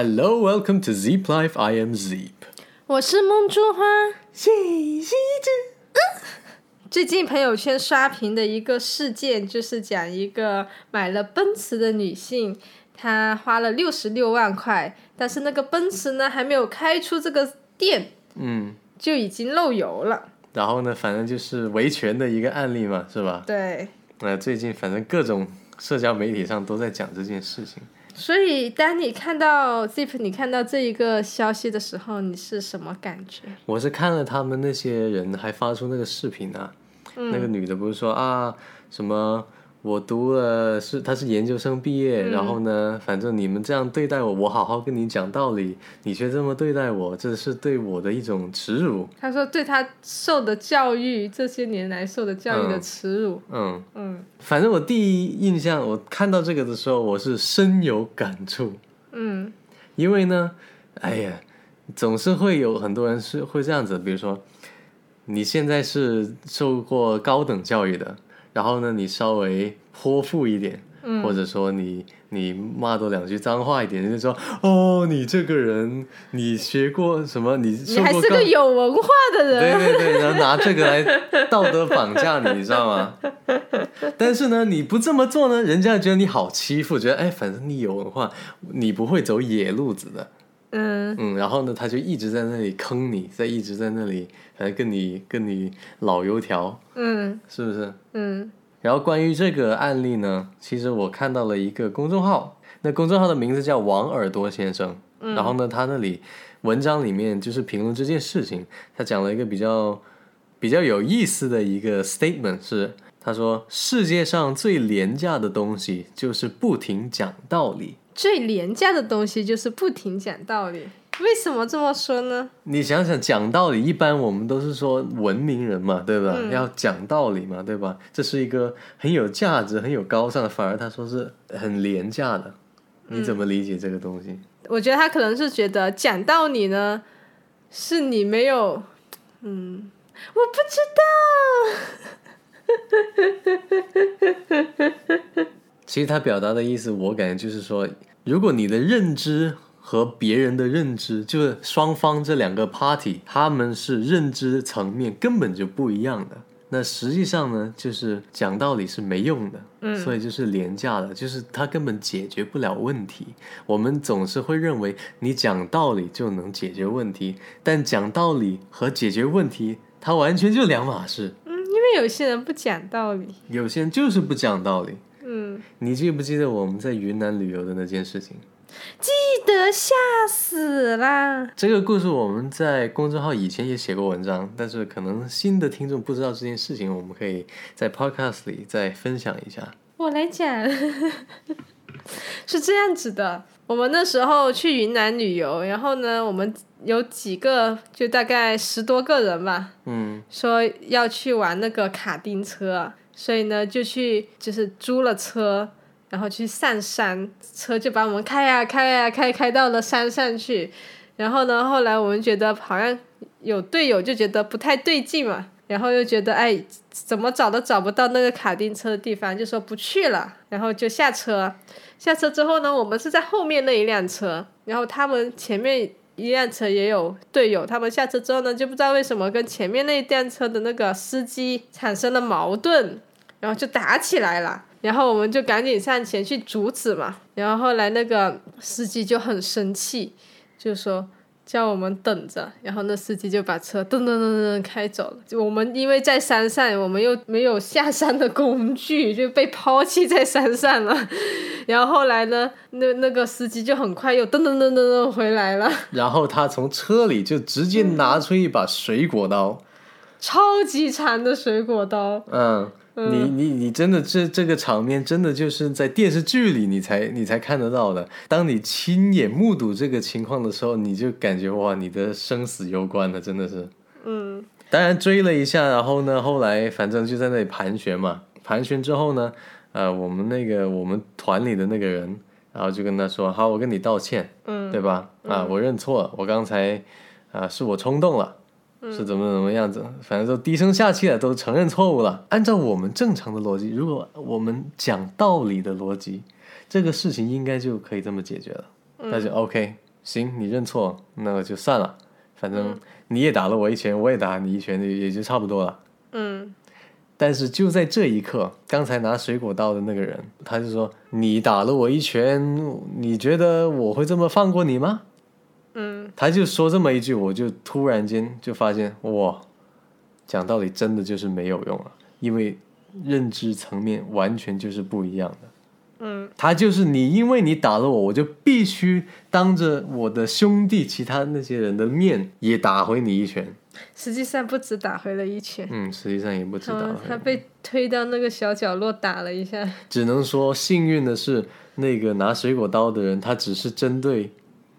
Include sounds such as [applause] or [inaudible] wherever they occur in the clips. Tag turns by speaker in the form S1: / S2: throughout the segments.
S1: Hello, welcome to Zeep Life. I am Zeep.
S2: 我是梦珠花。
S1: 谢谢 [laughs]
S2: 最近朋友圈刷屏的一个事件，就是讲一个买了奔驰的女性，她花了六十六万块，但是那个奔驰呢还没有开出这个店，
S1: 嗯，
S2: 就已经漏油了。
S1: 然后呢，反正就是维权的一个案例嘛，是吧？
S2: 对，
S1: 呃、最近反正各种社交媒体上都在讲这件事情。
S2: 所以当你看到 Zip，你看到这一个消息的时候，你是什么感觉？
S1: 我是看了他们那些人还发出那个视频啊，那个女的不是说啊什么我读了是他是研究生毕业，然后呢，反正你们这样对待我，我好好跟你讲道理，你却这么对待我，这是对我的一种耻辱。
S2: 他说对他受的教育，这些年来受的教育的耻辱。
S1: 嗯，
S2: 嗯
S1: 反正我第一印象，我看到这个的时候，我是深有感触，
S2: 嗯
S1: 因为呢，哎呀，总是会有很多人是会这样子，比如说，你现在是受过高等教育的，然后呢，你稍微泼妇一点，
S2: 嗯
S1: 或者说你你骂多两句脏话一点，就说哦，你这个人，你学过什么？你
S2: 你还是个有文化的人
S1: 对
S2: 人。
S1: 对对，[laughs] 然后拿这个来道德绑架你，你知道吗？但是呢，你不这么做呢，人家觉得你好欺负，觉得哎，反正你有文化，你不会走野路子的，
S2: 嗯
S1: 嗯，然后呢，他就一直在那里坑你，在一直在那里，反正跟你跟你老油条，
S2: 嗯
S1: 是不是？
S2: 嗯
S1: 然后关于这个案例呢，其实我看到了一个公众号，那公众号的名字叫王耳朵先生。嗯然后呢，他那里文章里面就是评论这件事情，他讲了一个比较比较有意思的一个 statement 是，他说世界上最廉价的东西就是不停讲道理。
S2: 最廉价的东西就是不停讲道理。为什么这么说呢？
S1: 你想想，讲道理，一般我们都是说文明人嘛，对吧？要讲道理嘛，对吧？这是一个很有价值、很有高尚的，反而他说是很廉价的。你怎么理解这个东西？
S2: 我觉得他可能是觉得讲道理呢，是你没有，嗯，我不知道。[laughs]
S1: 其实他表达的意思，我感觉就是说，如果你的认知和别人的认知，就是双方这两个 party，他们是认知层面根本就不一样的。那实际上呢，就是讲道理是没用的，嗯，所以就是廉价的，就是它根本解决不了问题。我们总是会认为你讲道理就能解决问题，但讲道理和解决问题，它完全就两码事。
S2: 嗯，因为有些人不讲道理。
S1: 有些人就是不讲道理。
S2: 嗯，
S1: 你记不记得我们在云南旅游的那件事情？
S2: 记得吓死啦！
S1: 这个故事我们在公众号以前也写过文章，但是可能新的听众不知道这件事情，我们可以在 podcast 里再分享一下。
S2: 我来讲，[laughs] 是这样子的。我们那时候去云南旅游，然后呢，我们有几个，就大概十多个人吧，
S1: 嗯
S2: 说要去玩那个卡丁车，所以呢就去就是租了车，然后去上山，车就把我们开呀、开呀、开开到了山上去。然后呢，后来我们觉得好像有队友就觉得不太对劲嘛，然后又觉得哎怎么找都找不到那个卡丁车的地方，就说不去了，然后就下车。下车之后呢，我们是在后面那一辆车，然后他们前面一辆车也有队友，他们下车之后呢，就不知道为什么跟前面那一辆车的那个司机产生了矛盾，然后就打起来了。然后我们就赶紧上前去阻止嘛。然后后来那个司机就很生气，就说叫我们等着。然后那司机就把车噔噔噔噔噔开走了。就我们因为在山上，我们又没有下山的工具，就被抛弃在山上了。然后后来呢，那那个司机就很快又噔噔噔噔噔回来了，
S1: 然后他从车里就直接拿出一把水果刀，
S2: 超级长的水果刀。
S1: 嗯。你你你真的这这个场面真的就是在电视剧里你才你才看得到的。当你亲眼目睹这个情况的时候，你就感觉哇，你的生死攸关了，真的是。
S2: 嗯
S1: 当然追了一下，然后呢，后来反正就在那里盘旋嘛。盘旋之后呢，呃，我们那个我们团里的那个人，然后就跟他说：“好，我跟你道歉，
S2: 嗯
S1: 对吧？啊，我认错了，我刚才啊是我冲动了，是怎么怎么样子，反正都低声下气的都承认错误了。按照我们正常的逻辑，如果我们讲道理的逻辑，这个事情应该就可以这么解决了。那就 OK，行，你认错，那就算了，反正你也打了我一拳，我也打你一拳，也也就差不多了。
S2: 嗯
S1: 但是就在这一刻，刚才拿水果刀的那个人，他就说：“你打了我一拳，你觉得我会这么放过你吗？”
S2: 嗯
S1: 他就说这么一句，我就突然间就发现，哇，讲道理真的就是没有用了，因为认知层面完全就是不一样的。
S2: 嗯
S1: 他就是你，因为你打了我，我就必须当着我的兄弟、其他那些人的面也打回你一拳。
S2: 实际上不止打回了一拳，
S1: 嗯，实际上也不知道
S2: 他，他被推到那个小角落打了一下。
S1: 只能说幸运的是，那个拿水果刀的人，他只是针对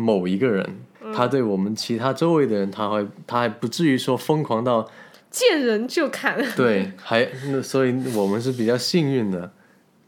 S1: 某一个人，他对我们其他周围的人，他会他还不至于说疯狂到
S2: 见人就砍。
S1: 对，还那所以我们是比较幸运的，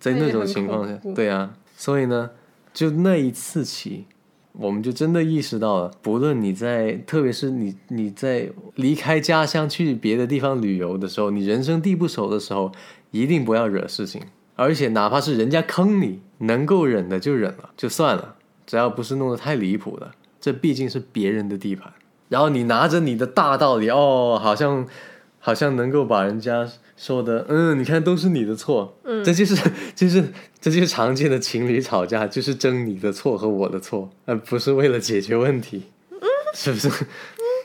S1: 在那种情况下对啊，所以呢，就那一次起，我们就真的意识到了，不论你在，特别是你你在离开家乡去别的地方旅游的时候，你人生地不熟的时候，一定不要惹事情，而且哪怕是人家坑你，能够忍的就忍了，就算了，只要不是弄得太离谱的，这毕竟是别人的地盘。然后你拿着你的大道理，哦，好像好像能够把人家说的，嗯，你看都是你的错，嗯，这就是就是这就是常见的情侣吵架，就是争你的错和我的错，而不是为了解决问题，是不是？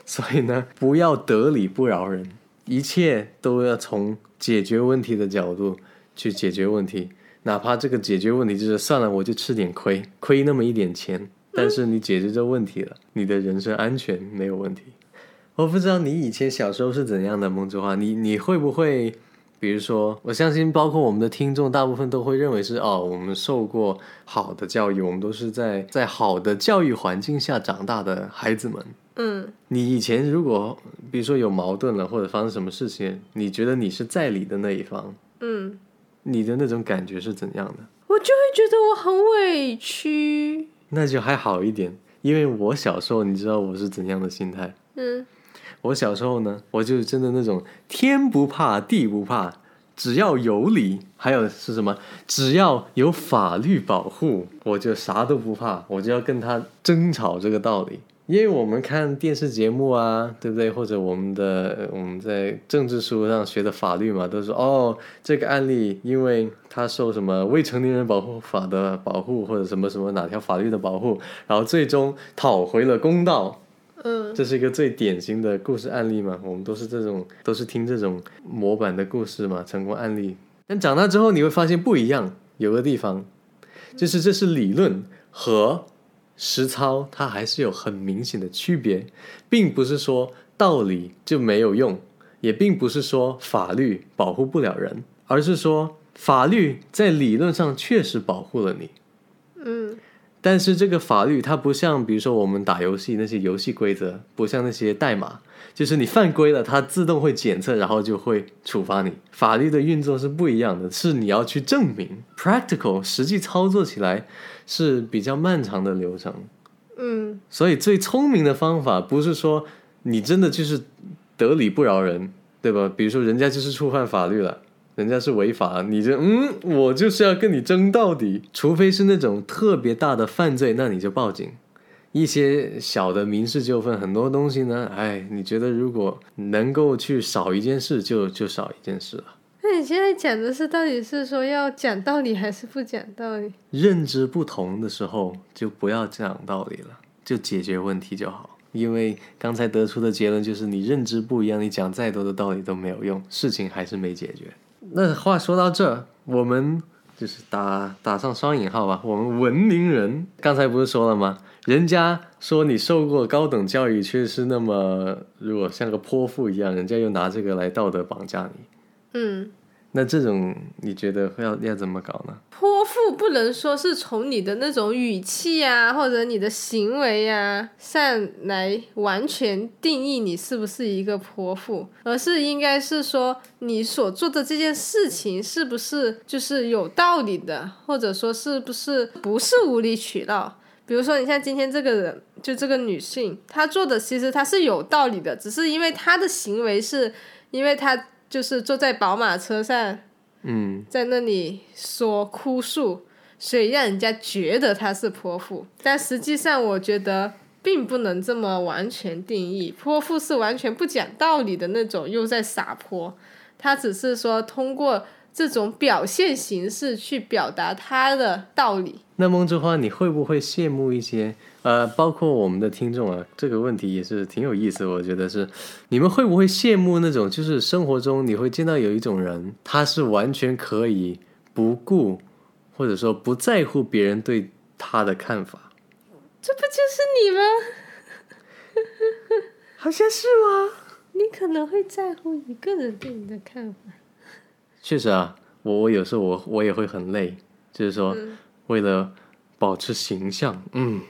S1: 所以呢，不要得理不饶人，一切都要从解决问题的角度去解决问题，哪怕这个解决问题就是算了，我就吃点亏，亏那么一点钱，但是你解决这问题了，你的人身安全没有问题。我不知道你以前小时候是怎样的，梦之花，你你会不会，比如说，我相信包括我们的听众，大部分都会认为是哦，我们受过好的教育，我们都是在在好的教育环境下长大的孩子们。
S2: 嗯
S1: 你以前如果比如说有矛盾了，或者发生什么事情，你觉得你是在理的那一方，
S2: 嗯，
S1: 你的那种感觉是怎样的？
S2: 我就会觉得我很委屈。
S1: 那就还好一点，因为我小时候你知道我是怎样的心态。
S2: 嗯
S1: 我小时候呢，我就真的那种天不怕地不怕，只要有理，还有是什么，只要有法律保护，我就啥都不怕，我就要跟他争吵这个道理。因为我们看电视节目啊，对不对？或者我们的呃我们在政治书上学的法律嘛，都说哦，这个案例因为他受什么未成年人保护法的保护，或者什么什么哪条法律的保护，然后最终讨回了公道。
S2: 嗯
S1: 这是一个最典型的故事案例嘛，我们都是这种，都是听这种模板的故事嘛，成功案例。但长大之后你会发现不一样，有个地方，就是这是理论和实操，它还是有很明显的区别，并不是说道理就没有用，也并不是说法律保护不了人，而是说法律在理论上确实保护了你，
S2: 嗯
S1: 但是这个法律它不像，比如说我们打游戏那些游戏规则，不像那些代码，就是你犯规了，它自动会检测，然后就会处罚你。法律的运作是不一样的，是你要去证明，practical 实际操作起来是比较漫长的流程。
S2: 嗯
S1: 所以最聪明的方法不是说你真的就是得理不饶人，对吧？比如说人家就是触犯法律了，人家是违法，你就嗯，我就是要跟你争到底。除非是那种特别大的犯罪，那你就报警。一些小的民事纠纷，很多东西呢，哎，你觉得如果能够去少一件事就，就少一件事了。
S2: 那你现在讲的是到底是说要讲道理还是不讲道理？
S1: 认知不同的时候，就不要讲道理了，就解决问题就好。因为刚才得出的结论就是，你认知不一样，你讲再多的道理都没有用，事情还是没解决。那话说到这，我们就是打打上双引号吧，我们文明人刚才不是说了吗？人家说你受过高等教育，却是那么如果像个泼妇一样，人家又拿这个来道德绑架你，
S2: 嗯，
S1: 那这种你觉得要要怎么搞呢？
S2: 泼妇不能说是从你的那种语气呀、或者你的行为呀、上来完全定义你是不是一个泼妇，而是应该是说你所做的这件事情是不是就是有道理的，或者说是不是不是无理取闹。比如说，你像今天这个人，就这个女性，她做的其实她是有道理的，只是因为她的行为是，因为她就是坐在宝马车上，
S1: 嗯
S2: 在那里说哭诉，所以让人家觉得她是泼妇。但实际上，我觉得并不能这么完全定义，泼妇是完全不讲道理的那种，又在撒泼。她只是说通过这种表现形式去表达他的道理。
S1: 那梦之花，你会不会羡慕一些？呃，包括我们的听众啊，这个问题也是挺有意思。我觉得是，你们会不会羡慕那种，就是生活中你会见到有一种人，他是完全可以不顾，或者说不在乎别人对他的看法。
S2: 这不就是你吗？
S1: 好像是吗？[laughs]
S2: 你可能会在乎一个人对你的看法。
S1: 确实啊，我我有时候我我也会很累，就是说为了保持形象，嗯。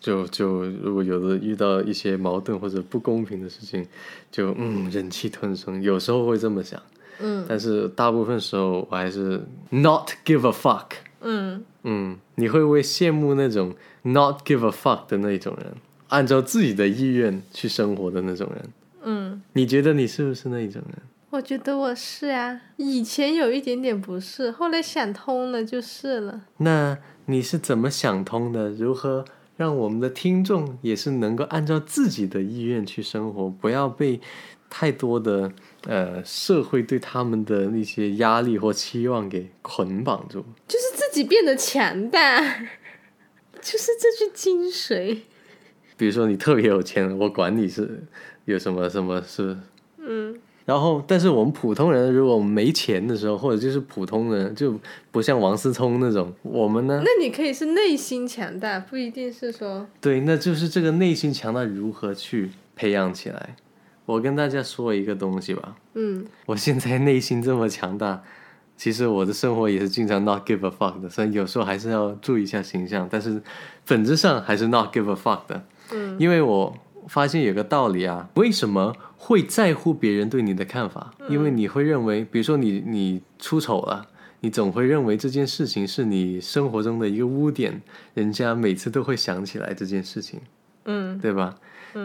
S1: 就就如果有的遇到一些矛盾或者不公平的事情，就嗯忍气吞声，有时候会这么想，
S2: 嗯，
S1: 但是大部分时候我还是 not give a fuck，
S2: 嗯
S1: 嗯，你会不会羡慕那种 not give a fuck 的那种人，按照自己的意愿去生活的那种人？
S2: 嗯，
S1: 你觉得你是不是那一种人？
S2: 我觉得我是啊，以前有一点点不是，后来想通了就是了。
S1: 那你是怎么想通的？如何？让我们的听众也是能够按照自己的意愿去生活，不要被太多的呃社会对他们的那些压力或期望给捆绑住。
S2: 就是自己变得强大，[laughs] 就是这句精髓。
S1: 比如说你特别有钱，我管你是有什么什么是
S2: 嗯。
S1: 然后，但是我们普通人，如果没钱的时候，或者就是普通人，就不像王思聪那种，我们呢？
S2: 那你可以是内心强大，不一定是说。
S1: 对，那就是这个内心强大如何去培养起来？我跟大家说一个东西吧。
S2: 嗯。
S1: 我现在内心这么强大，其实我的生活也是经常 not give a fuck 的，所以有时候还是要注意一下形象，但是本质上还是 not give a fuck 的。
S2: 嗯。
S1: 因为我发现有个道理啊，为什么？会在乎别人对你的看法，因为你会认为，比如说你你出丑了，你总会认为这件事情是你生活中的一个污点，人家每次都会想起来这件事情，
S2: 嗯，
S1: 对吧？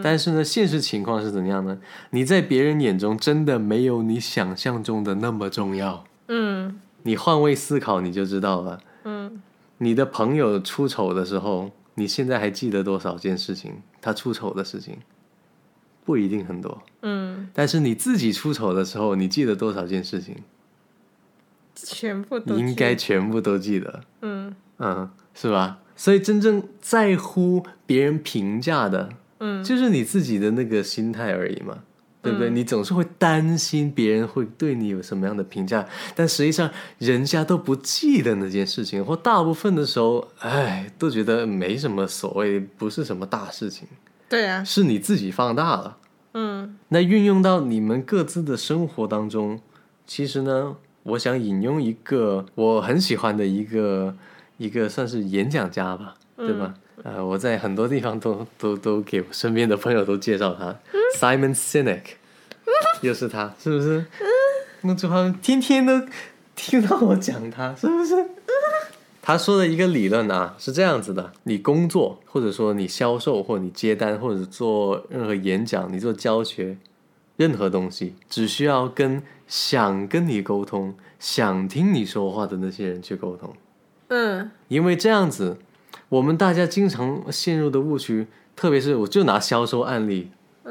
S1: 但是呢，现实情况是怎样呢？你在别人眼中真的没有你想象中的那么重要，
S2: 嗯，
S1: 你换位思考你就知道了，
S2: 嗯，
S1: 你的朋友出丑的时候，你现在还记得多少件事情？他出丑的事情？不一定很多，
S2: 嗯，
S1: 但是你自己出丑的时候，你记得多少件事情？
S2: 全部都
S1: 应该全部都记得，
S2: 嗯
S1: 嗯，是吧？所以真正在乎别人评价的，
S2: 嗯，
S1: 就是你自己的那个心态而已嘛，对不对？你总是会担心别人会对你有什么样的评价，但实际上人家都不记得那件事情，或大部分的时候，哎，都觉得没什么所谓，不是什么大事情。
S2: 对啊，
S1: 是你自己放大了。
S2: 嗯，
S1: 那运用到你们各自的生活当中，其实呢，我想引用一个我很喜欢的一个一个算是演讲家吧，对吧？呃，我在很多地方都都都给身边的朋友都介绍他，Simon Sinek，[laughs] 又是他，是不是？[laughs] 那句话天天都听到我讲他，是不是？[laughs] 他说的一个理论啊，是这样子的：你工作，或者说你销售，或者你接单，或者做任何演讲，你做教学，任何东西，只需要跟想跟你沟通、想听你说话的那些人去沟通。
S2: 嗯，
S1: 因为这样子，我们大家经常陷入的误区，特别是我就拿销售案例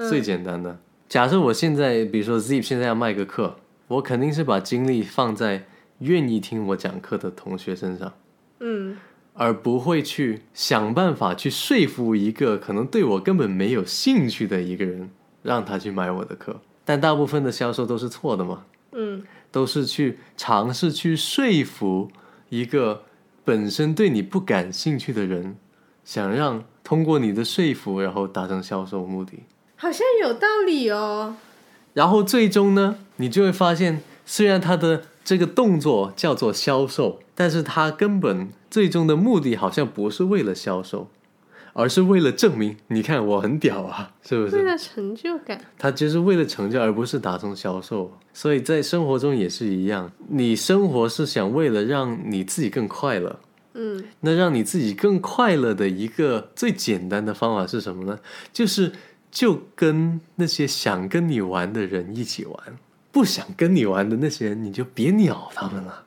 S1: 最简单的，假设我现在，比如说 Zip 现在要卖个课，我肯定是把精力放在愿意听我讲课的同学身上。
S2: 嗯，
S1: 而不会去想办法去说服一个可能对我根本没有兴趣的一个人，让他去买我的课。但大部分的销售都是错的嘛，
S2: 嗯，
S1: 都是去尝试去说服一个本身对你不感兴趣的人，想让通过你的说服，然后达成销售目的。
S2: 好像有道理哦。
S1: 然后最终呢，你就会发现，虽然他的。这个动作叫做销售，但是他根本最终的目的好像不是为了销售，而是为了证明，你看我很屌啊，是不是？
S2: 为了成就感。
S1: 他就是为了成就，而不是达成销售。所以在生活中也是一样，你生活是想为了让你自己更快乐，
S2: 嗯，
S1: 那让你自己更快乐的一个最简单的方法是什么呢？就是就跟那些想跟你玩的人一起玩。不想跟你玩的那些人，你就别鸟他们了。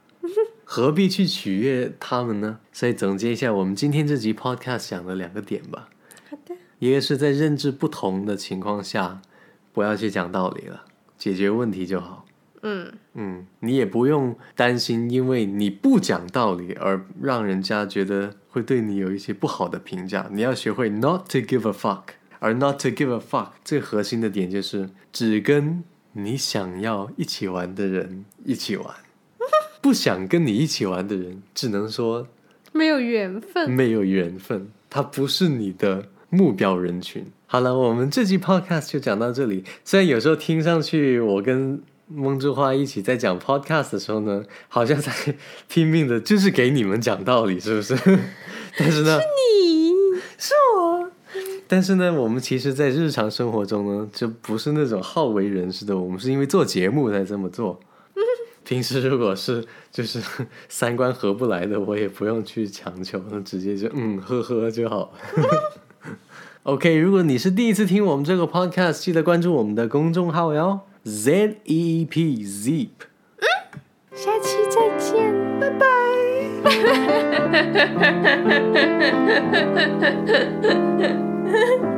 S1: 何必去取悦他们呢？所以总结一下，我们今天这集 podcast 讲的两个点吧。
S2: 好的，
S1: 一个是在认知不同的情况下，不要去讲道理了，解决问题就好。
S2: 嗯，
S1: 嗯，你也不用担心，因为你不讲道理而让人家觉得会对你有一些不好的评价。你要学会 not to give a fuck，而 not to give a fuck 最核心的点就是只跟你想要一起玩的人一起玩，不想跟你一起玩的人，只能说
S2: 没有缘分。
S1: 没有缘分，他不是你的目标人群。好了，我们这期 podcast 就讲到这里。虽然有时候听上去我跟梦之花一起在讲 podcast 的时候呢，好像在 [laughs] 拼命的，就是给你们讲道理，是不是？[laughs] 但是呢，是我。但是呢，我们其实，在日常生活中呢，就不是那种好为人师的，我们是因为做节目才这么做。[laughs] 平时如果是就是三观合不来的，我也不用去强求，直接就嗯呵呵就好。[laughs] OK，如果你是第一次听我们这个 podcast，记得关注我们的公众号哟，Z E P Zip。
S2: 下期再见，拜拜。[laughs] Bye. [laughs]